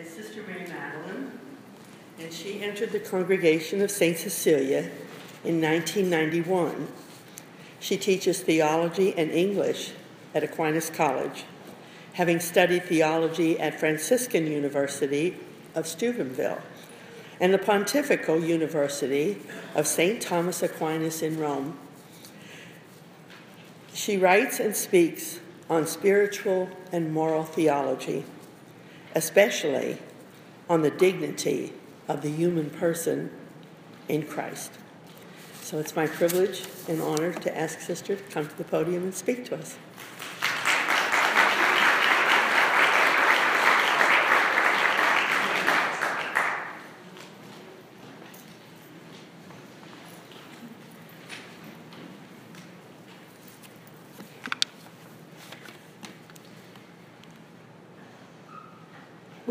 is Sister Mary Madeline, and she entered the congregation of St. Cecilia in 1991. She teaches theology and English at Aquinas College, having studied theology at Franciscan University of Steubenville and the Pontifical University of St. Thomas Aquinas in Rome. She writes and speaks on spiritual and moral theology, especially on the dignity of the human person in Christ. So it's my privilege and honor to ask Sister to come to the podium and speak to us.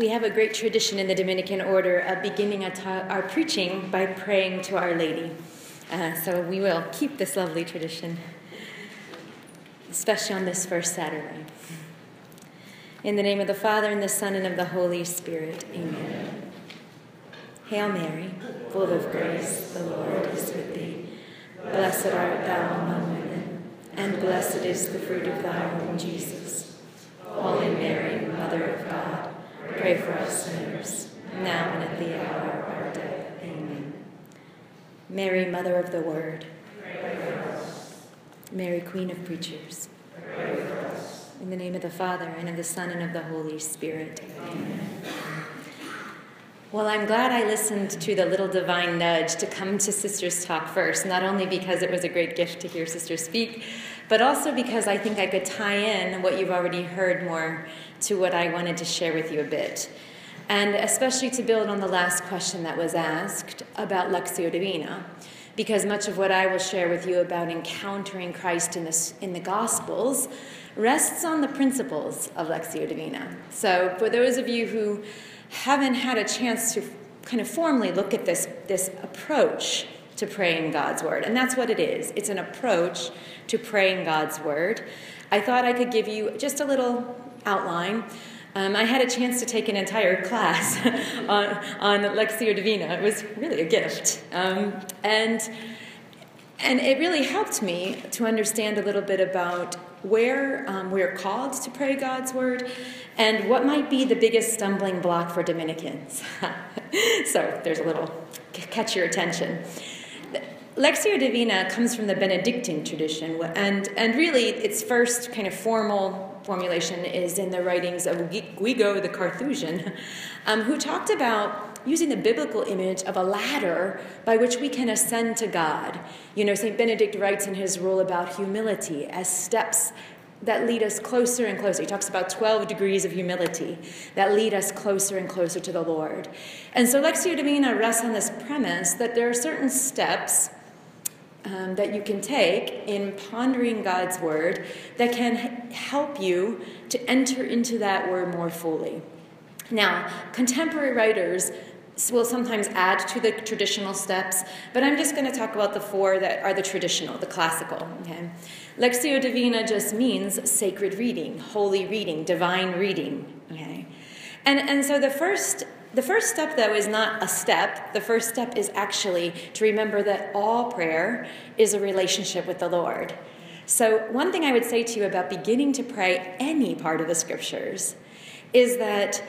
We have a great tradition in the Dominican order of beginning our preaching by praying to Our Lady. Uh, so we will keep this lovely tradition, especially on this first Saturday. In the name of the Father, and the Son, and of the Holy Spirit, amen. Hail Mary, full of grace, the Lord is with thee. Blessed art thou among women, and blessed is the fruit of thy womb, Jesus. Holy Mary, Mother of God, Pray for us sinners, now and at the hour of our death. Amen. Mary, Mother of the Word. Mary, Queen of Preachers. In the name of the Father, and of the Son, and of the Holy Spirit. Amen. Well, I'm glad I listened to the little divine nudge to come to Sister's talk first, not only because it was a great gift to hear Sister speak, but also because I think I could tie in what you've already heard more to what I wanted to share with you a bit. And especially to build on the last question that was asked about Lectio Divina, because much of what I will share with you about encountering Christ in the, in the Gospels rests on the principles of Lectio Divina. So, for those of you who haven't had a chance to kind of formally look at this, this approach to praying God's Word, and that's what it is it's an approach to praying God's Word, I thought I could give you just a little outline. Um, I had a chance to take an entire class on, on Lectio Divina. It was really a gift. Um, and, and it really helped me to understand a little bit about where um, we're called to pray God's word and what might be the biggest stumbling block for Dominicans. so there's a little catch your attention. Lectio Divina comes from the Benedictine tradition, and, and really its first kind of formal formulation is in the writings of Guigo the Carthusian, um, who talked about using the biblical image of a ladder by which we can ascend to God. You know, St. Benedict writes in his rule about humility as steps that lead us closer and closer. He talks about 12 degrees of humility that lead us closer and closer to the Lord. And so Lectio Divina rests on this premise that there are certain steps um, that you can take in pondering God's word that can help you to enter into that word more fully. Now, contemporary writers will sometimes add to the traditional steps, but I'm just going to talk about the four that are the traditional, the classical. Okay? Lectio Divina just means sacred reading, holy reading, divine reading. Okay? And, and so the first the first step, though, is not a step. The first step is actually to remember that all prayer is a relationship with the Lord. So, one thing I would say to you about beginning to pray any part of the scriptures is that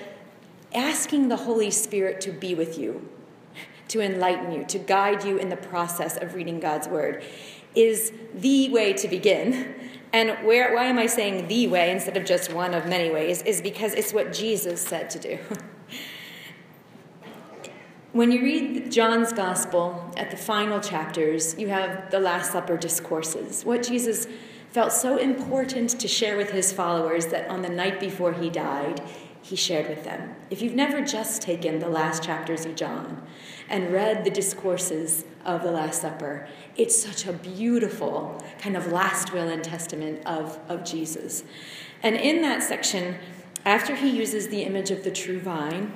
asking the Holy Spirit to be with you, to enlighten you, to guide you in the process of reading God's Word is the way to begin. And where, why am I saying the way instead of just one of many ways? Is because it's what Jesus said to do. When you read John's gospel at the final chapters, you have the Last Supper discourses, what Jesus felt so important to share with his followers that on the night before he died, he shared with them. If you've never just taken the last chapters of John and read the discourses of the Last Supper, it's such a beautiful kind of last will and testament of, of Jesus. And in that section, after he uses the image of the true vine,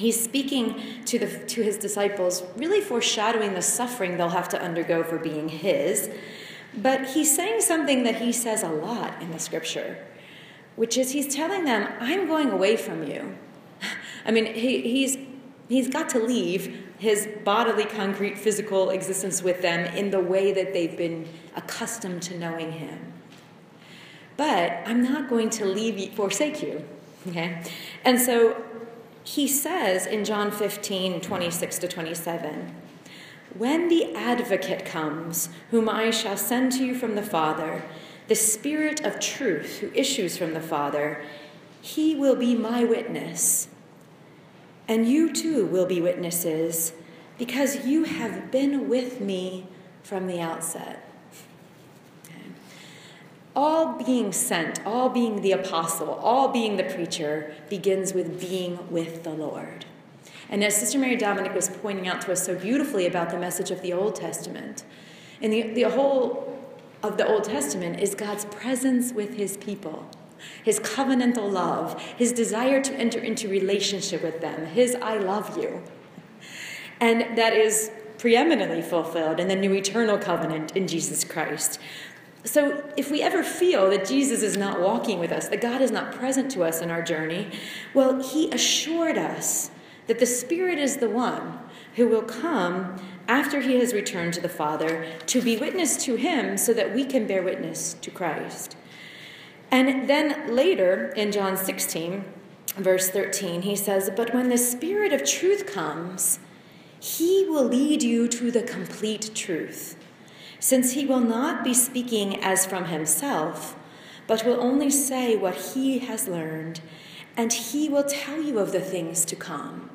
he's speaking to, the, to his disciples, really foreshadowing the suffering they'll have to undergo for being his. But he's saying something that he says a lot in the scripture, which is he's telling them, I'm going away from you. I mean, he, he's, he's got to leave his bodily, concrete, physical existence with them in the way that they've been accustomed to knowing him. But I'm not going to leave you, forsake you. Okay? And so he says in John 15, 26 to 27, When the advocate comes, whom I shall send to you from the Father, the Spirit of truth who issues from the Father, he will be my witness. And you too will be witnesses, because you have been with me from the outset. All being sent, all being the apostle, all being the preacher begins with being with the Lord. And as Sister Mary Dominic was pointing out to us so beautifully about the message of the Old Testament, and the, the whole of the Old Testament is God's presence with his people, his covenantal love, his desire to enter into relationship with them, his I love you. And that is preeminently fulfilled in the new eternal covenant in Jesus Christ. So, if we ever feel that Jesus is not walking with us, that God is not present to us in our journey, well, He assured us that the Spirit is the one who will come after He has returned to the Father to be witness to Him so that we can bear witness to Christ. And then later in John 16, verse 13, He says, But when the Spirit of truth comes, He will lead you to the complete truth since he will not be speaking as from himself, but will only say what he has learned, and he will tell you of the things to come.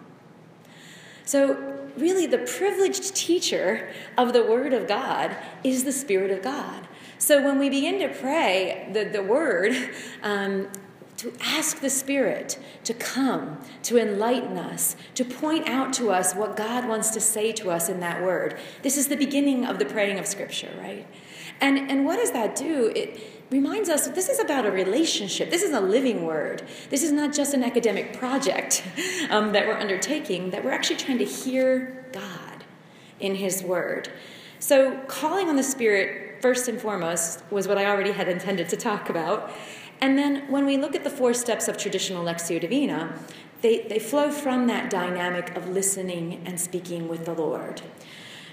So, really, the privileged teacher of the Word of God is the Spirit of God. So, when we begin to pray the, the Word, um, to ask the Spirit to come, to enlighten us, to point out to us what God wants to say to us in that word. This is the beginning of the praying of Scripture, right? And, and what does that do? It reminds us this is about a relationship. This is a living word. This is not just an academic project um, that we're undertaking, that we're actually trying to hear God in His word. So, calling on the Spirit, first and foremost, was what I already had intended to talk about. And then when we look at the four steps of traditional Lectio Divina, they, they flow from that dynamic of listening and speaking with the Lord.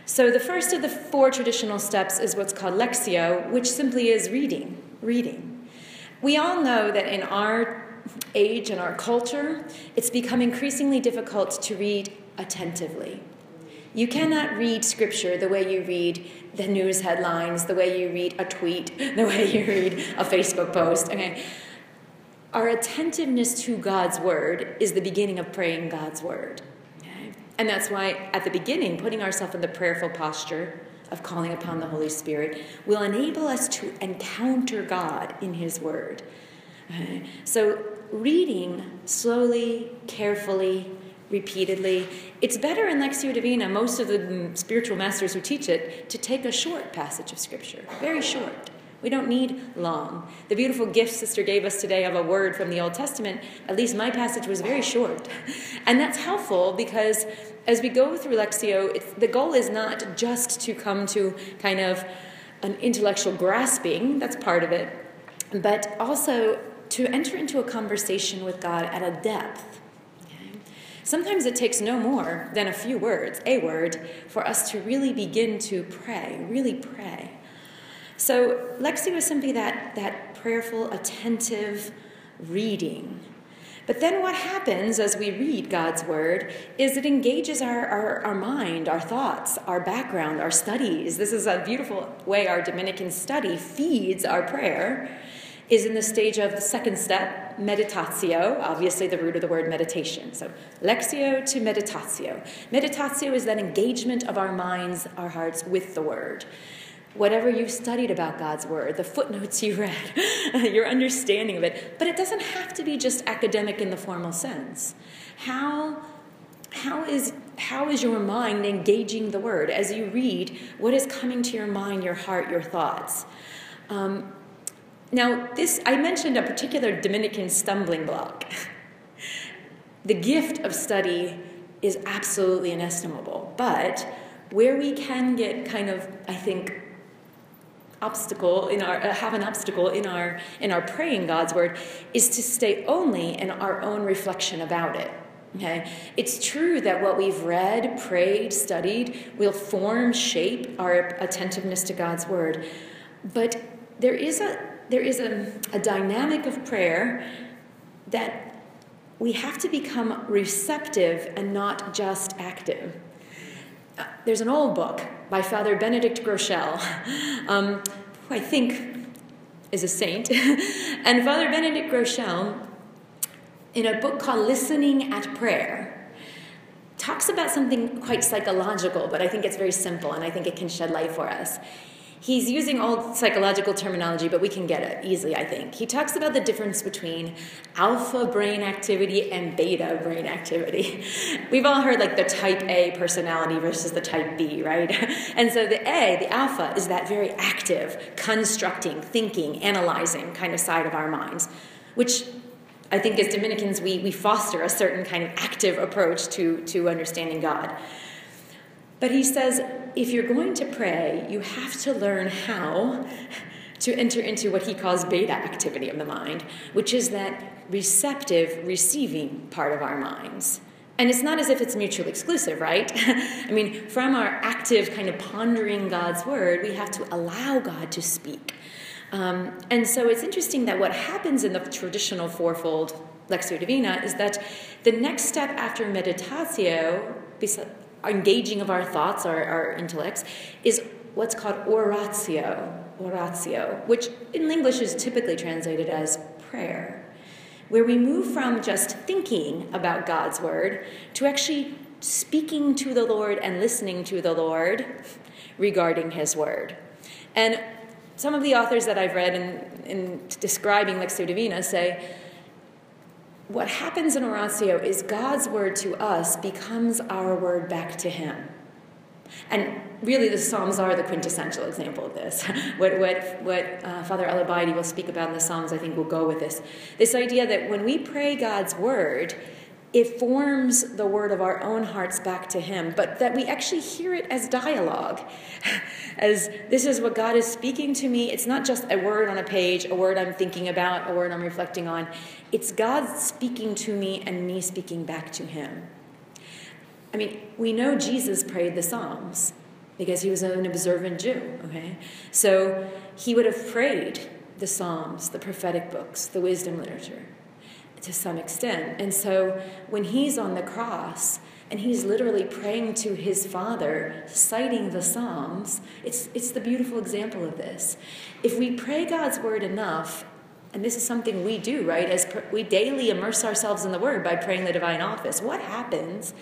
So the first of the four traditional steps is what's called Lectio, which simply is reading, reading. We all know that in our age and our culture, it's become increasingly difficult to read attentively. You cannot read scripture the way you read the news headlines, the way you read a tweet, the way you read a Facebook post. Okay. Our attentiveness to God's word is the beginning of praying God's word. Okay? And that's why at the beginning, putting ourselves in the prayerful posture of calling upon the Holy Spirit will enable us to encounter God in His word. Okay? So, reading slowly, carefully, repeatedly. It's better in Lectio Divina, most of the spiritual masters who teach it, to take a short passage of Scripture, very short. We don't need long. The beautiful gift Sister gave us today of a word from the Old Testament, at least my passage was very short. And that's helpful because as we go through Lectio, the goal is not just to come to kind of an intellectual grasping, that's part of it, but also to enter into a conversation with God at a depth Sometimes it takes no more than a few words, a word, for us to really begin to pray, really pray. So, Lectio was simply that, that prayerful, attentive reading. But then what happens as we read God's word is it engages our, our, our, mind, our thoughts, our background, our studies. This is a beautiful way our Dominican study feeds our prayer is in the stage of the second step, meditatio, obviously the root of the word meditation. So, lectio to meditatio. Meditatio is that engagement of our minds, our hearts with the word. Whatever you've studied about God's word, the footnotes you read, your understanding of it, but it doesn't have to be just academic in the formal sense. How how is how is your mind engaging the word as you read? What is coming to your mind, your heart, your thoughts? Um, now, this I mentioned a particular Dominican stumbling block. the gift of study is absolutely inestimable, but where we can get kind of, I think, obstacle in our uh, have an obstacle in our in our praying God's word is to stay only in our own reflection about it. Okay? It's true that what we've read, prayed, studied will form, shape our attentiveness to God's word. But there is a there is a, a dynamic of prayer that we have to become receptive and not just active. Uh, there's an old book by Father Benedict Groeschel, um, who I think is a saint. and Father Benedict Groeschel in a book called Listening at Prayer, talks about something quite psychological, but I think it's very simple and I think it can shed light for us. He's using old psychological terminology, but we can get it easily, I think. He talks about the difference between alpha brain activity and beta brain activity. We've all heard like the type A personality versus the type B, right? And so the A, the alpha, is that very active, constructing, thinking, analyzing kind of side of our minds, which I think as Dominicans, we, we foster a certain kind of active approach to, to understanding God. But he says, if you're going to pray, you have to learn how to enter into what he calls beta activity of the mind, which is that receptive, receiving part of our minds. And it's not as if it's mutually exclusive, right? I mean, from our active kind of pondering God's word, we have to allow God to speak. Um, and so it's interesting that what happens in the traditional fourfold Lectio Divina is that the next step after meditatio, engaging of our thoughts, our, our intellects, is what's called oratio, oratio, which in English is typically translated as prayer, where we move from just thinking about God's word to actually speaking to the Lord and listening to the Lord regarding his word. And some of the authors that I've read in, in describing Lectio Divina say what happens in Oratio is God's word to us becomes our word back to Him. And really, the Psalms are the quintessential example of this. what what, what uh, Father Alabaidi will speak about in the Psalms, I think, will go with this. This idea that when we pray God's word, it forms the word of our own hearts back to Him, but that we actually hear it as dialogue, as this is what God is speaking to me. It's not just a word on a page, a word I'm thinking about, a word I'm reflecting on. It's God speaking to me and me speaking back to Him. I mean, we know Jesus prayed the Psalms because he was an observant Jew, okay? So he would have prayed the Psalms, the prophetic books, the wisdom literature to some extent. And so when he's on the cross and he's literally praying to his Father, citing the Psalms, it's, it's the beautiful example of this. If we pray God's word enough, and this is something we do, right? As pr- we daily immerse ourselves in the word by praying the divine office, what happens?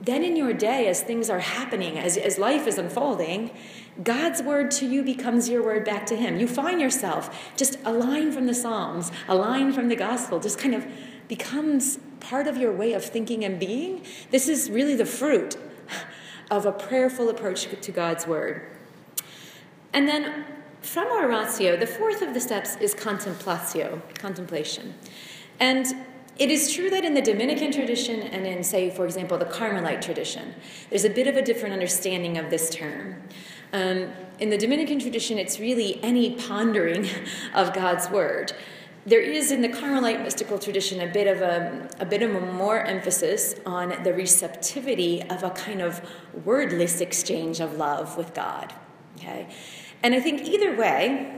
Then in your day, as things are happening, as, as life is unfolding, God's word to you becomes your word back to Him. You find yourself just a line from the Psalms, a line from the gospel, just kind of becomes part of your way of thinking and being. This is really the fruit of a prayerful approach to God's word. And then from oratio, the fourth of the steps is contemplatio, contemplation. And it is true that in the Dominican tradition and in, say, for example, the Carmelite tradition, there's a bit of a different understanding of this term. Um, in the Dominican tradition, it's really any pondering of God's word. There is in the Carmelite mystical tradition a bit of a, a bit of a more emphasis on the receptivity of a kind of wordless exchange of love with God. Okay, and I think either way,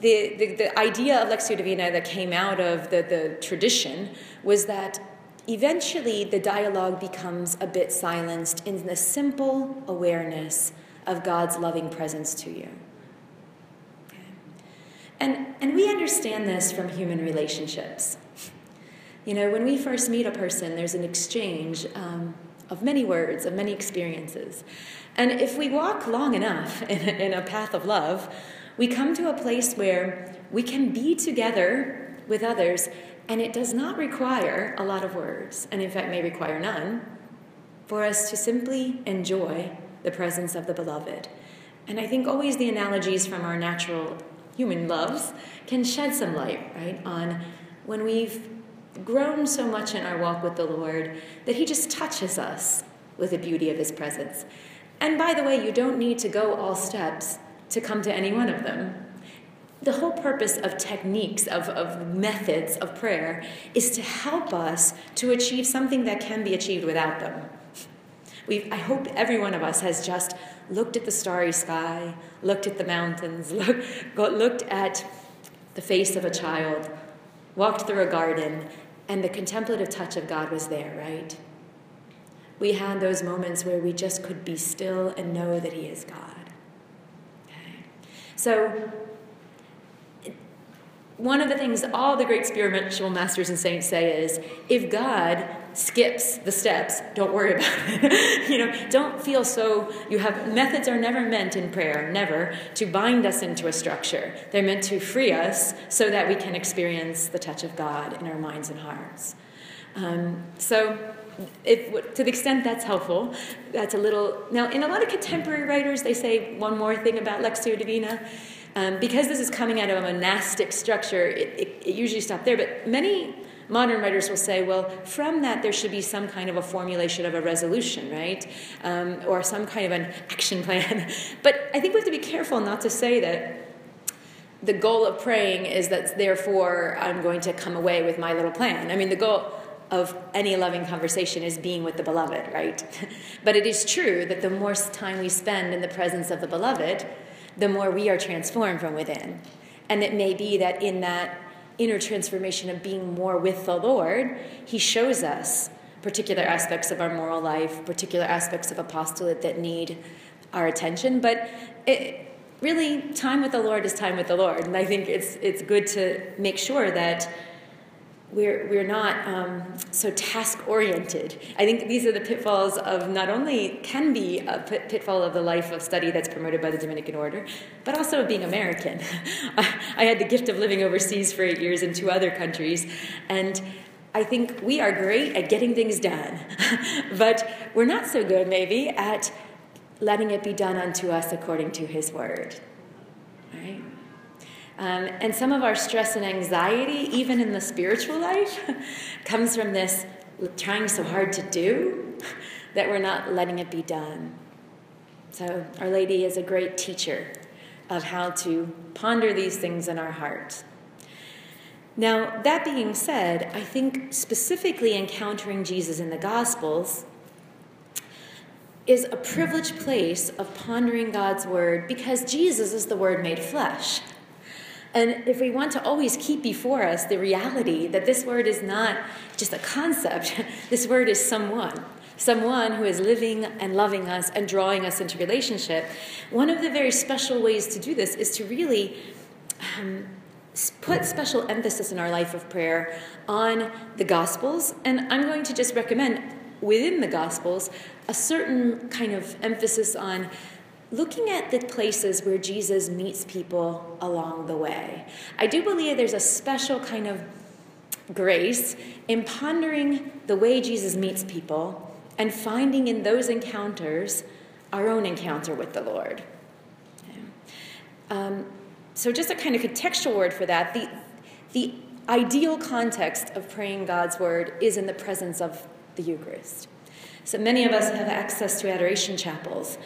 the, the, the idea of Lectio Divina that came out of the, the tradition was that eventually the dialogue becomes a bit silenced in the simple awareness of God's loving presence to you. Okay. And, and we understand this from human relationships. You know, when we first meet a person, there's an exchange um, of many words, of many experiences. And if we walk long enough in a, in a path of love, we come to a place where we can be together with others, and it does not require a lot of words, and in fact may require none, for us to simply enjoy the presence of the beloved. And I think always the analogies from our natural human loves can shed some light, right, on when we've grown so much in our walk with the Lord that He just touches us with the beauty of His presence. And by the way, you don't need to go all steps to come to any one of them. the whole purpose of techniques, of, of methods of prayer, is to help us to achieve something that can be achieved without them. We've, I hope every one of us has just looked at the starry sky, looked at the mountains, look, looked at the face of a child, walked through a garden, and the contemplative touch of God was there, right? We had those moments where we just could be still and know that He is God. So, one of the things all the great spiritual masters and saints say is if God skips the steps, don't worry about it. you know, don't feel so you have methods are never meant in prayer, never to bind us into a structure. They're meant to free us so that we can experience the touch of God in our minds and hearts. Um, so if, to the extent that's helpful, that's a little. Now, in a lot of contemporary writers, they say one more thing about Lectio Divina. Um, because this is coming out of a monastic structure, it, it, it usually stops there. But many modern writers will say, well, from that there should be some kind of a formulation of a resolution, right? Um, or some kind of an action plan. but I think we have to be careful not to say that the goal of praying is that therefore I'm going to come away with my little plan. I mean, the goal of any loving conversation is being with the beloved, right? but it is true that the more time we spend in the presence of the beloved, the more we are transformed from within. And it may be that in that inner transformation of being more with the Lord, He shows us particular aspects of our moral life, particular aspects of apostolate that need our attention. But it, really, time with the Lord is time with the Lord. And I think it's, it's good to make sure that we're, we're not um, so task oriented. I think these are the pitfalls of not only can be a pitfall of the life of study that's promoted by the Dominican Order, but also of being American. I had the gift of living overseas for eight years in two other countries, and I think we are great at getting things done, but we're not so good, maybe, at letting it be done unto us according to His word. Right? Um, and some of our stress and anxiety, even in the spiritual life, comes from this trying so hard to do that we're not letting it be done. So, Our Lady is a great teacher of how to ponder these things in our heart. Now, that being said, I think specifically encountering Jesus in the Gospels is a privileged place of pondering God's Word because Jesus is the Word made flesh. And if we want to always keep before us the reality that this word is not just a concept, this word is someone, someone who is living and loving us and drawing us into relationship, one of the very special ways to do this is to really um, put special emphasis in our life of prayer on the Gospels. And I'm going to just recommend within the Gospels a certain kind of emphasis on looking at the places where Jesus meets people along the way. I do believe there's a special kind of grace in pondering the way Jesus meets people and finding in those encounters our own encounter with the Lord. Um, so, just a kind of contextual word for that the, the ideal context of praying God's word is in the presence of the Eucharist. So, many of us have access to adoration chapels.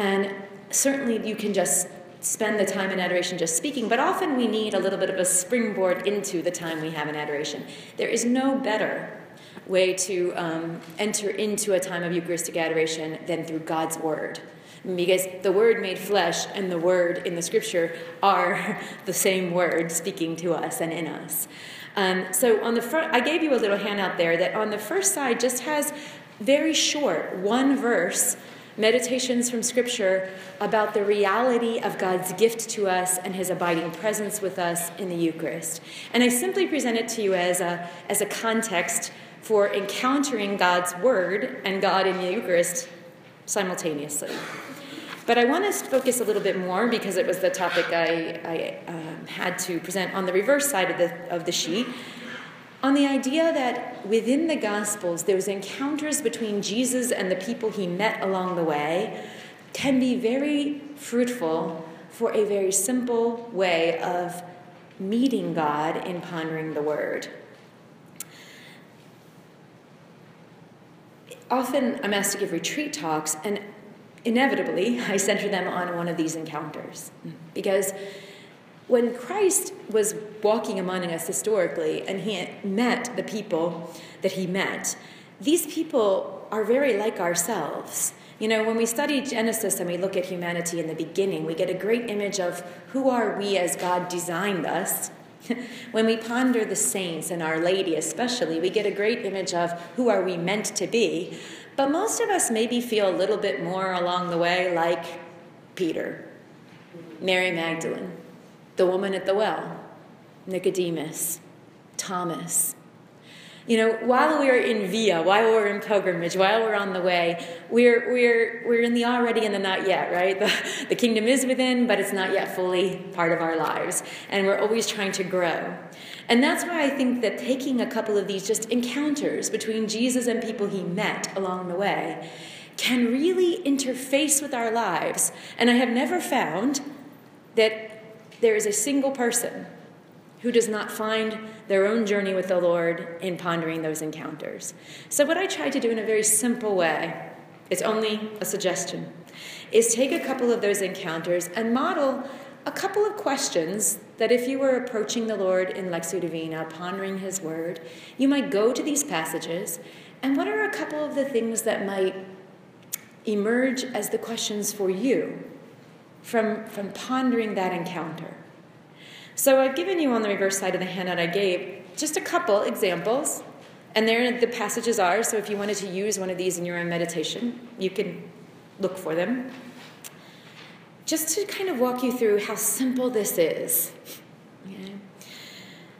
And certainly you can just spend the time in adoration just speaking, but often we need a little bit of a springboard into the time we have in adoration. There is no better way to um, enter into a time of Eucharistic adoration than through God's Word. Because the Word made flesh and the Word in the Scripture are the same Word speaking to us and in us. Um, so on the front, I gave you a little handout there that on the first side just has very short, one verse meditations from Scripture about the reality of God's gift to us and His abiding presence with us in the Eucharist. And I simply present it to you as a, as a context for encountering God's Word and God in the Eucharist simultaneously. But I want to focus a little bit more because it was the topic I, I um, had to present on the reverse side of the, of the sheet on the idea that within the Gospels, those encounters between Jesus and the people he met along the way can be very fruitful for a very simple way of meeting God in pondering the Word. Often I'm asked to give retreat talks, and inevitably I center them on one of these encounters because when Christ was walking among us historically and he met the people that he met, these people are very like ourselves. You know, when we study Genesis and we look at humanity in the beginning, we get a great image of who are we as God designed us. when we ponder the saints and Our Lady especially, we get a great image of who are we meant to be. But most of us maybe feel a little bit more along the way like Peter, Mary Magdalene, the woman at the well, Nicodemus, Thomas, you know, while we're in via, while we're in pilgrimage, while we're on the way, we're, we're, we're in the already and the not yet, right? The, the kingdom is within, but it's not yet fully part of our lives. And we're always trying to grow. And that's why I think that taking a couple of these just encounters between Jesus and people he met along the way can really interface with our lives. And I have never found that there is a single person who does not find their own journey with the Lord in pondering those encounters. So, what I try to do in a very simple way, it's only a suggestion, is take a couple of those encounters and model a couple of questions that if you were approaching the Lord in Lectio Divina, pondering His Word, you might go to these passages, and what are a couple of the things that might emerge as the questions for you from, from pondering that encounter? So I've given you on the reverse side of the handout I gave just a couple examples, and there the passages are. So if you wanted to use one of these in your own meditation, you can look for them. Just to kind of walk you through how simple this is. Okay?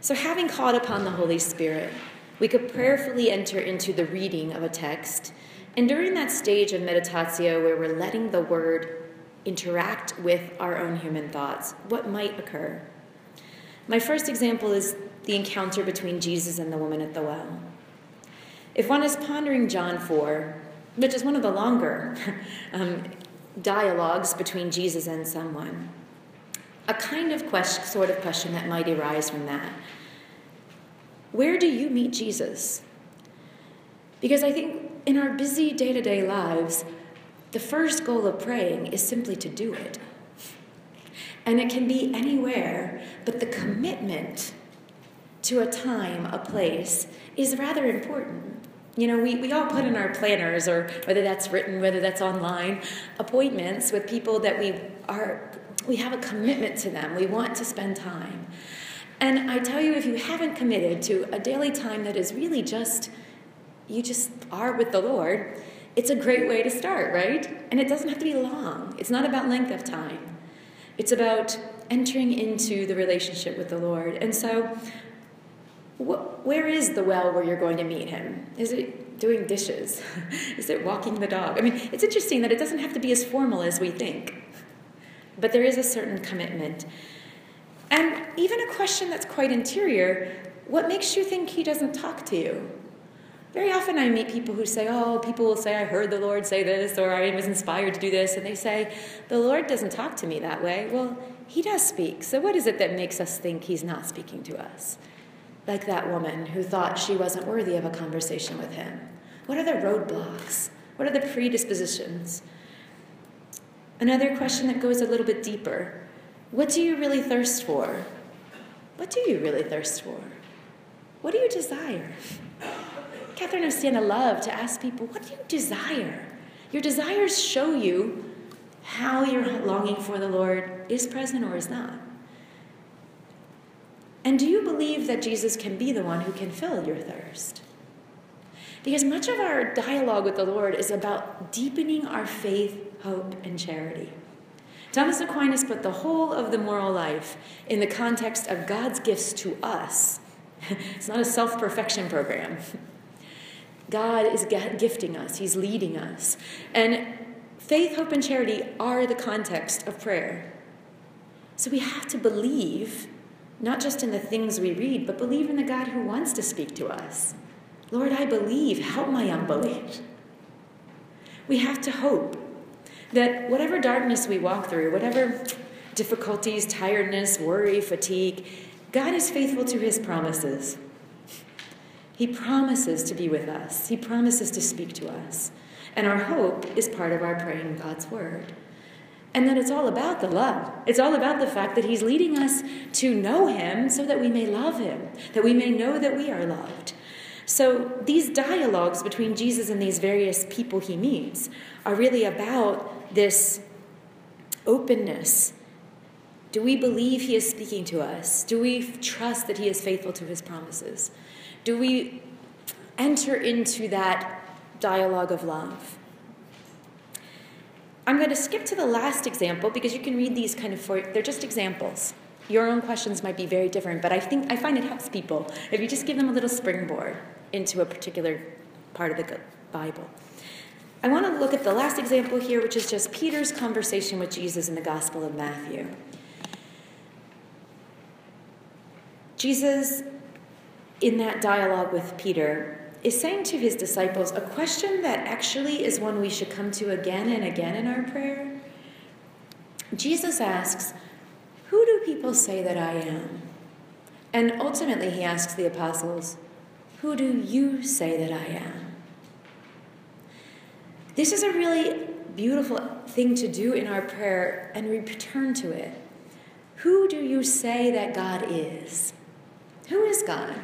So, having called upon the Holy Spirit, we could prayerfully enter into the reading of a text. And during that stage of meditatio where we're letting the word interact with our own human thoughts, what might occur? My first example is the encounter between Jesus and the woman at the well. If one is pondering John 4, which is one of the longer um, dialogues between Jesus and someone, a kind of question, sort of question that might arise from that. Where do you meet Jesus? Because I think in our busy day to day lives, the first goal of praying is simply to do it. And it can be anywhere, but the commitment to a time, a place, is rather important. You know, we, we all put in our planners, or whether that's written, whether that's online, appointments with people that we are, we have a commitment to them. We want to spend time. And I tell you, if you haven't committed to a daily time that is really just, you just are with the Lord, it's a great way to start, right? And it doesn't have to be long. It's not about length of time. It's about entering into the relationship with the Lord. And so, wh- where is the well where you're going to meet Him? Is it doing dishes? is it walking the dog? I mean, it's interesting that it doesn't have to be as formal as we think, but there is a certain commitment. And even a question that's quite interior what makes you think He doesn't talk to you? Very often I meet people who say, Oh, people will say, I heard the Lord say this, or I was inspired to do this. And they say, The Lord doesn't talk to me that way. Well, He does speak. So what is it that makes us think He's not speaking to us? Like that woman who thought she wasn't worthy of a conversation with Him. What are the roadblocks? What are the predispositions? Another question that goes a little bit deeper What do you really thirst for? What do you really thirst for? What do you desire? Catherine of Siena loved to ask people, What do you desire? Your desires show you how your longing for the Lord is present or is not. And do you believe that Jesus can be the one who can fill your thirst? Because much of our dialogue with the Lord is about deepening our faith, hope, and charity. Thomas Aquinas put the whole of the moral life in the context of God's gifts to us. It's not a self perfection program. God is gifting us, He's leading us. And faith, hope, and charity are the context of prayer. So we have to believe, not just in the things we read, but believe in the God who wants to speak to us. Lord, I believe, help my unbelief. We have to hope that whatever darkness we walk through, whatever difficulties, tiredness, worry, fatigue, God is faithful to his promises. He promises to be with us, He promises to speak to us. And our hope is part of our praying God's word. And that it's all about the love. It's all about the fact that He's leading us to know Him so that we may love Him, that we may know that we are loved. So these dialogues between Jesus and these various people He meets are really about this openness. Do we believe He is speaking to us? Do we trust that He is faithful to His promises? Do we enter into that dialogue of love? I'm going to skip to the last example because you can read these kind of for they're just examples. Your own questions might be very different, but I think I find it helps people if you just give them a little springboard into a particular part of the Bible. I want to look at the last example here, which is just Peter's conversation with Jesus in the Gospel of Matthew. Jesus, in that dialogue with Peter, is saying to his disciples a question that actually is one we should come to again and again in our prayer. Jesus asks, Who do people say that I am? And ultimately, he asks the apostles, Who do you say that I am? This is a really beautiful thing to do in our prayer, and return to it. Who do you say that God is? Who is God?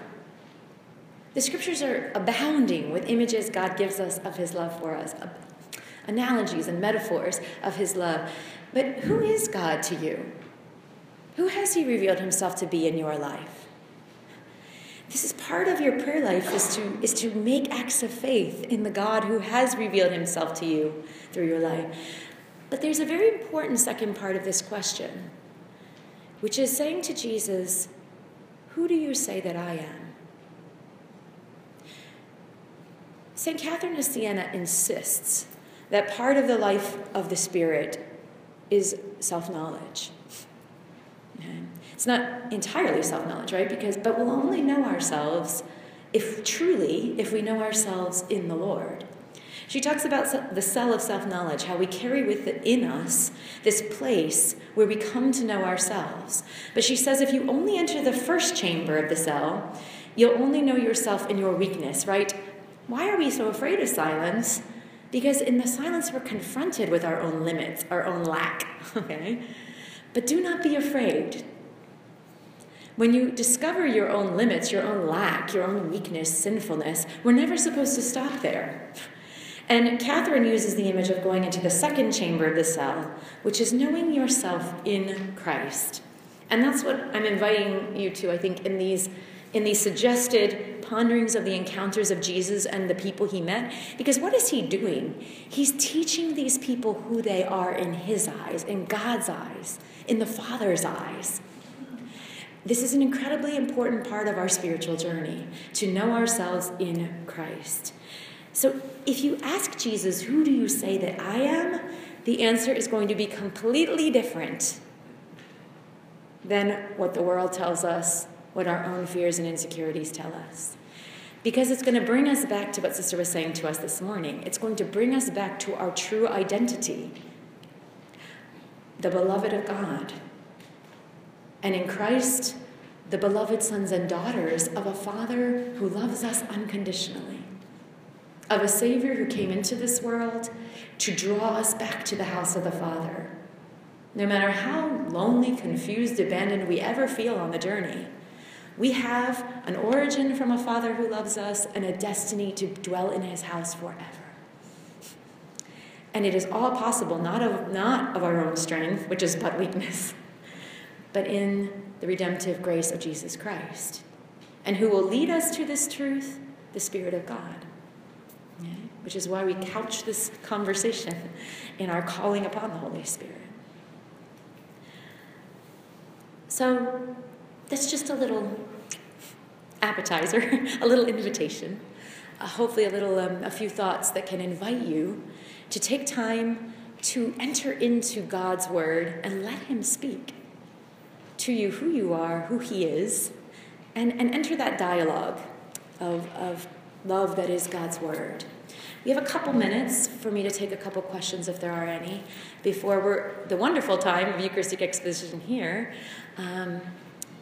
The scriptures are abounding with images God gives us of his love for us, analogies and metaphors of his love. But who is God to you? Who has he revealed himself to be in your life? This is part of your prayer life is to, is to make acts of faith in the God who has revealed himself to you through your life. But there's a very important second part of this question, which is saying to Jesus, Who do you say that I am? St. Catherine of Siena insists that part of the life of the Spirit is self knowledge. Okay? It's not entirely self knowledge, right? Because, but we'll only know ourselves if truly, if we know ourselves in the Lord. She talks about the cell of self knowledge, how we carry within us this place where we come to know ourselves. But she says if you only enter the first chamber of the cell, you'll only know yourself in your weakness, right? Why are we so afraid of silence? Because in the silence, we're confronted with our own limits, our own lack, okay? But do not be afraid. When you discover your own limits, your own lack, your own weakness, sinfulness, we're never supposed to stop there. And Catherine uses the image of going into the second chamber of the cell, which is knowing yourself in Christ. And that's what I'm inviting you to, I think, in these, in these suggested ponderings of the encounters of Jesus and the people he met. Because what is he doing? He's teaching these people who they are in his eyes, in God's eyes, in the Father's eyes. This is an incredibly important part of our spiritual journey to know ourselves in Christ. So if you ask Jesus, Who do you say that I am? the answer is going to be completely different than what the world tells us what our own fears and insecurities tell us. Because it's going to bring us back to what Sister was saying to us this morning. It's going to bring us back to our true identity the beloved of God. And in Christ, the beloved sons and daughters of a Father who loves us unconditionally, of a Savior who came into this world to draw us back to the house of the Father. No matter how lonely, confused, abandoned we ever feel on the journey, we have an origin from a Father who loves us and a destiny to dwell in his house forever. And it is all possible, not of, not of our own strength, which is but weakness, but in the redemptive grace of Jesus Christ. And who will lead us to this truth? The Spirit of God. Yeah? Which is why we couch this conversation in our calling upon the Holy Spirit. So, that's just a little appetizer, a little invitation, uh, hopefully a little, um, a few thoughts that can invite you to take time to enter into God's word and let Him speak to you who you are, who He is, and, and enter that dialogue of, of love that is God's word. We have a couple minutes for me to take a couple questions, if there are any, before we're the wonderful time of Eucharistic exposition here. Um,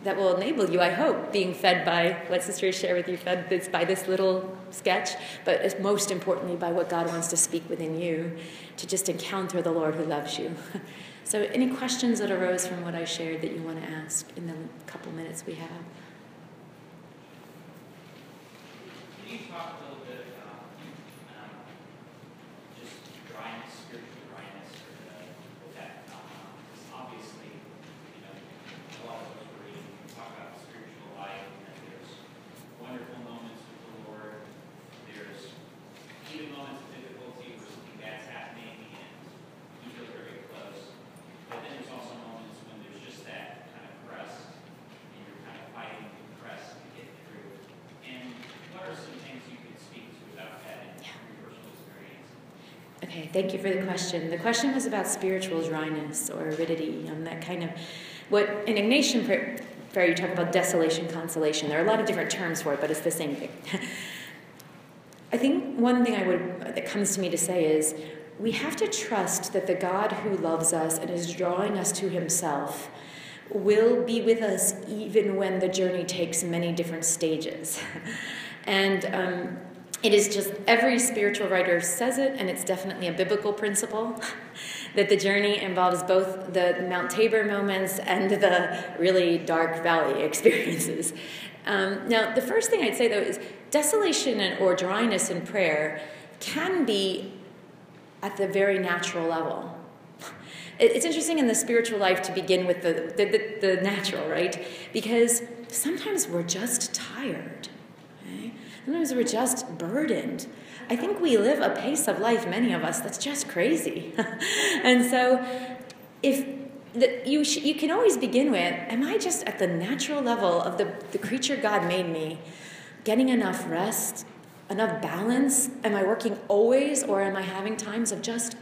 that will enable you, I hope, being fed by what sisters share with you, fed this, by this little sketch, but most importantly by what God wants to speak within you to just encounter the Lord who loves you. So, any questions that arose from what I shared that you want to ask in the couple minutes we have? Can you talk a little bit about um, just dryness, spiritual dryness, or the, with that phenomenon? Because obviously, you know, a lot of us were reading, talk about spiritual life, and that there's wonderful moments with the Lord, there's even moments of difficulty where something bad's happening and you feel very close. But then there's also moments when there's just that kind of crust, and you're kind of fighting the crust to get through. And what are some things you could speak to about that in your personal experience? Okay, thank you for the question. The question was about spiritual dryness or aridity, um, that kind of what in Ignatian prayer, prayer you talk about desolation, consolation. There are a lot of different terms for it, but it's the same thing. I think one thing I would that comes to me to say is we have to trust that the God who loves us and is drawing us to Himself will be with us even when the journey takes many different stages. and um, it is just every spiritual writer says it, and it's definitely a biblical principle that the journey involves both the Mount Tabor moments and the really dark valley experiences. Um, now, the first thing I'd say though is desolation and, or dryness in prayer can be at the very natural level. It's interesting in the spiritual life to begin with the, the, the, the natural, right? Because sometimes we're just tired. Okay? Sometimes we're just burdened. I think we live a pace of life, many of us, that's just crazy. and so, if the, you, sh- you can always begin with Am I just at the natural level of the, the creature God made me, getting enough rest, enough balance? Am I working always, or am I having times of just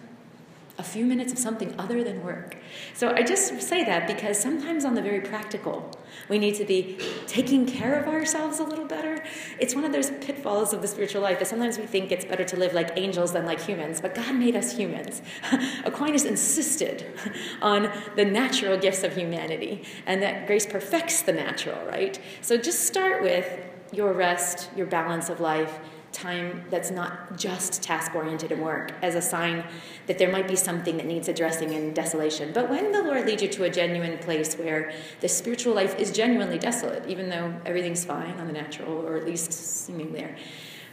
a few minutes of something other than work. So I just say that because sometimes on the very practical, we need to be taking care of ourselves a little better. It's one of those pitfalls of the spiritual life that sometimes we think it's better to live like angels than like humans, but God made us humans. Aquinas insisted on the natural gifts of humanity and that grace perfects the natural, right? So just start with your rest, your balance of life, time that's not just task oriented and work as a sign that there might be something that needs addressing in desolation. But when the Lord leads you to a genuine place where the spiritual life is genuinely desolate, even though everything's fine on the natural, or at least seeming there,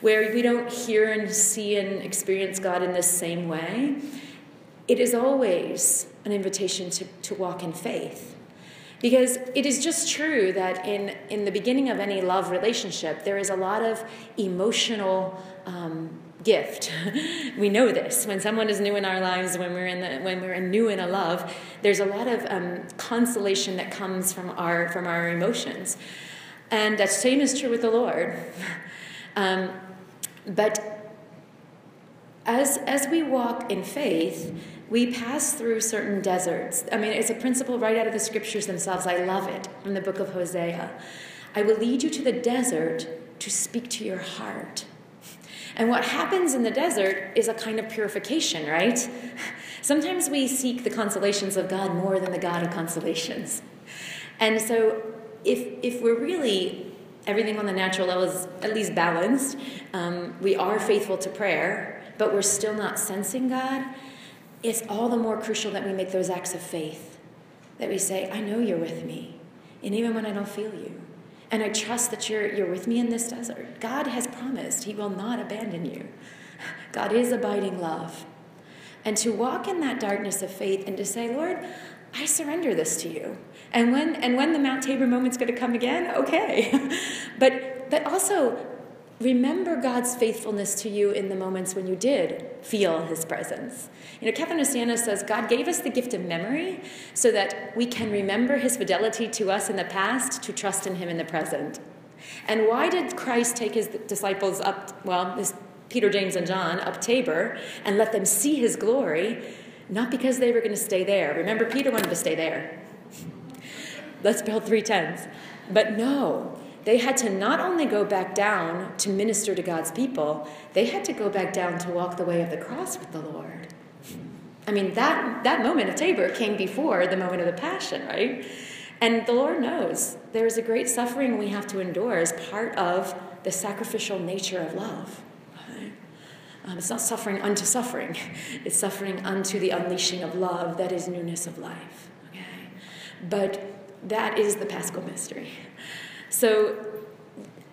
where we don't hear and see and experience God in the same way, it is always an invitation to, to walk in faith because it is just true that in, in the beginning of any love relationship, there is a lot of emotional um, gift. we know this. When someone is new in our lives, when we're, in the, when we're new in a love, there's a lot of um, consolation that comes from our, from our emotions. And that same is true with the Lord. um, but as, as we walk in faith, we pass through certain deserts. I mean, it's a principle right out of the scriptures themselves. I love it from the book of Hosea. I will lead you to the desert to speak to your heart. And what happens in the desert is a kind of purification, right? Sometimes we seek the consolations of God more than the God of consolations. And so, if, if we're really everything on the natural level is at least balanced, um, we are faithful to prayer, but we're still not sensing God, it's all the more crucial that we make those acts of faith. That we say, I know you're with me, and even when I don't feel you. And I trust that you're, you're with me in this desert. God has promised He will not abandon you. God is abiding love. And to walk in that darkness of faith and to say, Lord, I surrender this to you. And when and when the Mount Tabor moment's going to come again, okay. but but also remember God's faithfulness to you in the moments when you did feel his presence. You know, of Siena says God gave us the gift of memory so that we can remember his fidelity to us in the past to trust in him in the present. And why did Christ take his disciples up, well, his, Peter, James, and John up Tabor and let them see his glory? Not because they were going to stay there. Remember, Peter wanted to stay there. Let's build three tents. But no, they had to not only go back down to minister to God's people, they had to go back down to walk the way of the cross with the Lord. I mean, that, that moment of Tabor came before the moment of the Passion, right? And the Lord knows there is a great suffering we have to endure as part of the sacrificial nature of love. Um, it's not suffering unto suffering, it's suffering unto the unleashing of love that is newness of life. Okay? But that is the paschal mystery. So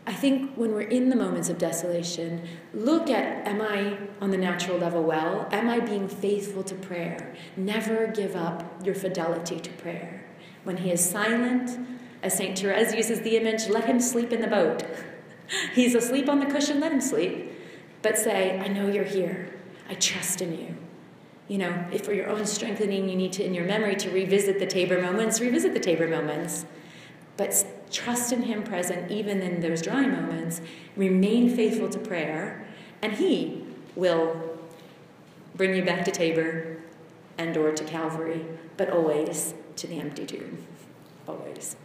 I think when we're in the moments of desolation, look at am I on the natural level well? Am I being faithful to prayer? Never give up your fidelity to prayer. When he is silent, as St. Therese uses the image, let him sleep in the boat. He's asleep on the cushion, let him sleep. But say, I know you're here. I trust in you. You know, if for your own strengthening you need to, in your memory, to revisit the Tabor moments, revisit the Tabor moments. But trust in Him present even in those dry moments. Remain faithful to prayer, and He will bring you back to Tabor and or to Calvary, but always to the empty tomb. Always.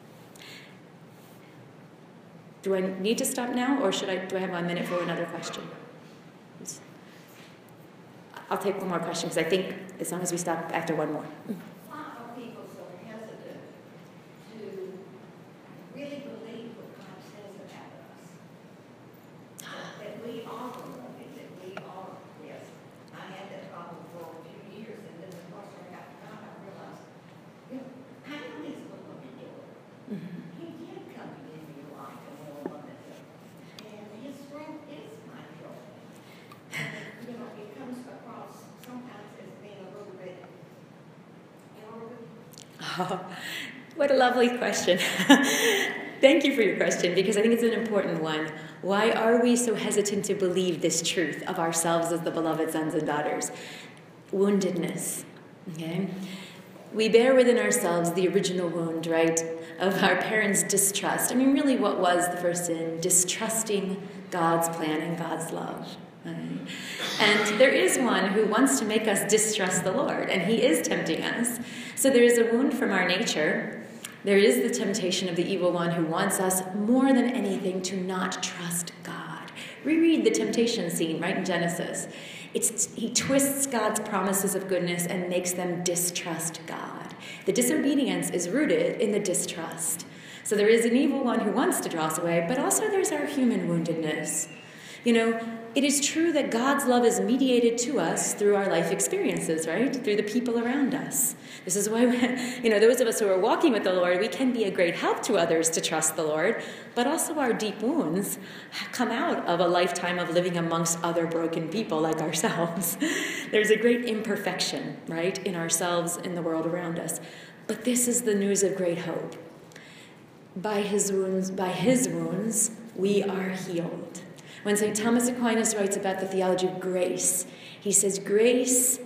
Do I need to stop now, or should I? Do I have one minute for another question? I'll take one more question because I think as long as we stop after one more. Mm. what a lovely question. Thank you for your question because I think it's an important one. Why are we so hesitant to believe this truth of ourselves as the beloved sons and daughters? Woundedness. Okay? We bear within ourselves the original wound, right, of our parents' distrust. I mean, really, what was the first sin? Distrusting God's plan and God's love. And there is one who wants to make us distrust the Lord, and he is tempting us. So there is a wound from our nature. There is the temptation of the evil one who wants us more than anything to not trust God. Reread the temptation scene right in Genesis. It's, he twists God's promises of goodness and makes them distrust God. The disobedience is rooted in the distrust. So there is an evil one who wants to draw us away, but also there's our human woundedness. You know, it is true that God's love is mediated to us through our life experiences, right? Through the people around us. This is why, you know, those of us who are walking with the Lord, we can be a great help to others to trust the Lord, but also our deep wounds come out of a lifetime of living amongst other broken people like ourselves. There's a great imperfection, right, in ourselves, in the world around us. But this is the news of great hope. By his wounds, by his wounds, we are healed. When St. Thomas Aquinas writes about the theology of grace, he says, Grace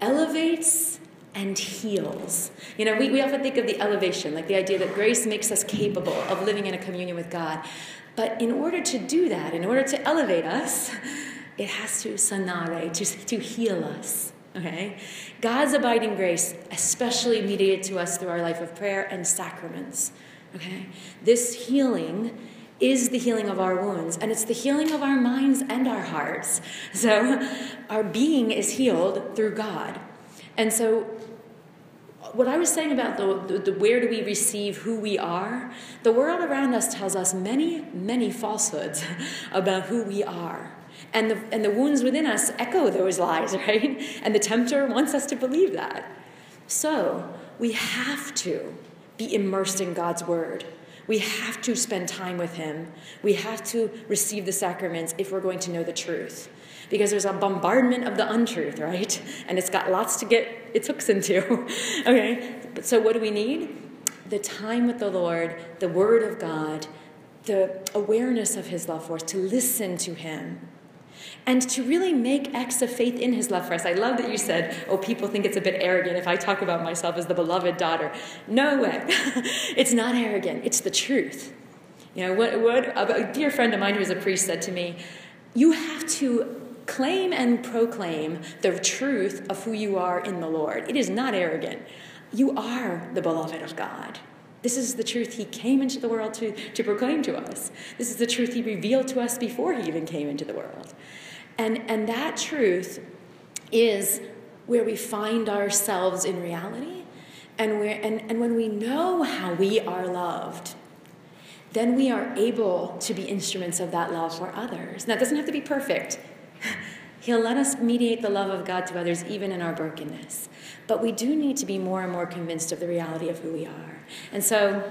elevates and heals. You know, we, we often think of the elevation, like the idea that grace makes us capable of living in a communion with God. But in order to do that, in order to elevate us, it has to sanare, to, to heal us. Okay? God's abiding grace, especially mediated to us through our life of prayer and sacraments. Okay? This healing is the healing of our wounds, and it's the healing of our minds and our hearts. So our being is healed through God. And so what I was saying about the, the, the, where do we receive who we are, the world around us tells us many, many falsehoods about who we are. And the, and the wounds within us echo those lies, right? And the tempter wants us to believe that. So we have to be immersed in God's word. We have to spend time with Him. We have to receive the sacraments if we're going to know the truth. Because there's a bombardment of the untruth, right? And it's got lots to get its hooks into. okay? But So, what do we need? The time with the Lord, the Word of God, the awareness of His love for us, to listen to Him and to really make acts of faith in his love for us. I love that you said, oh, people think it's a bit arrogant if I talk about myself as the beloved daughter. No way. it's not arrogant, it's the truth. You know, what, what a dear friend of mine who's a priest said to me, you have to claim and proclaim the truth of who you are in the Lord. It is not arrogant. You are the beloved of God. This is the truth he came into the world to, to proclaim to us. This is the truth he revealed to us before he even came into the world. And, and that truth is where we find ourselves in reality. And, and, and when we know how we are loved, then we are able to be instruments of that love for others. Now, it doesn't have to be perfect. He'll let us mediate the love of God to others even in our brokenness. But we do need to be more and more convinced of the reality of who we are. And so,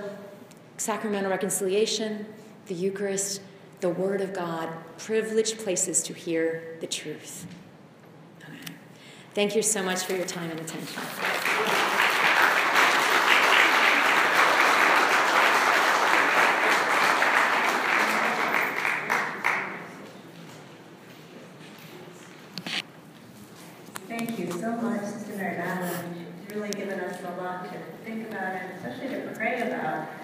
sacramental reconciliation, the Eucharist, the Word of God, privileged places to hear the truth. Okay. Thank you so much for your time and attention. Thank you so much, Sister Madeline. You've really given us a lot to think about and especially to pray about.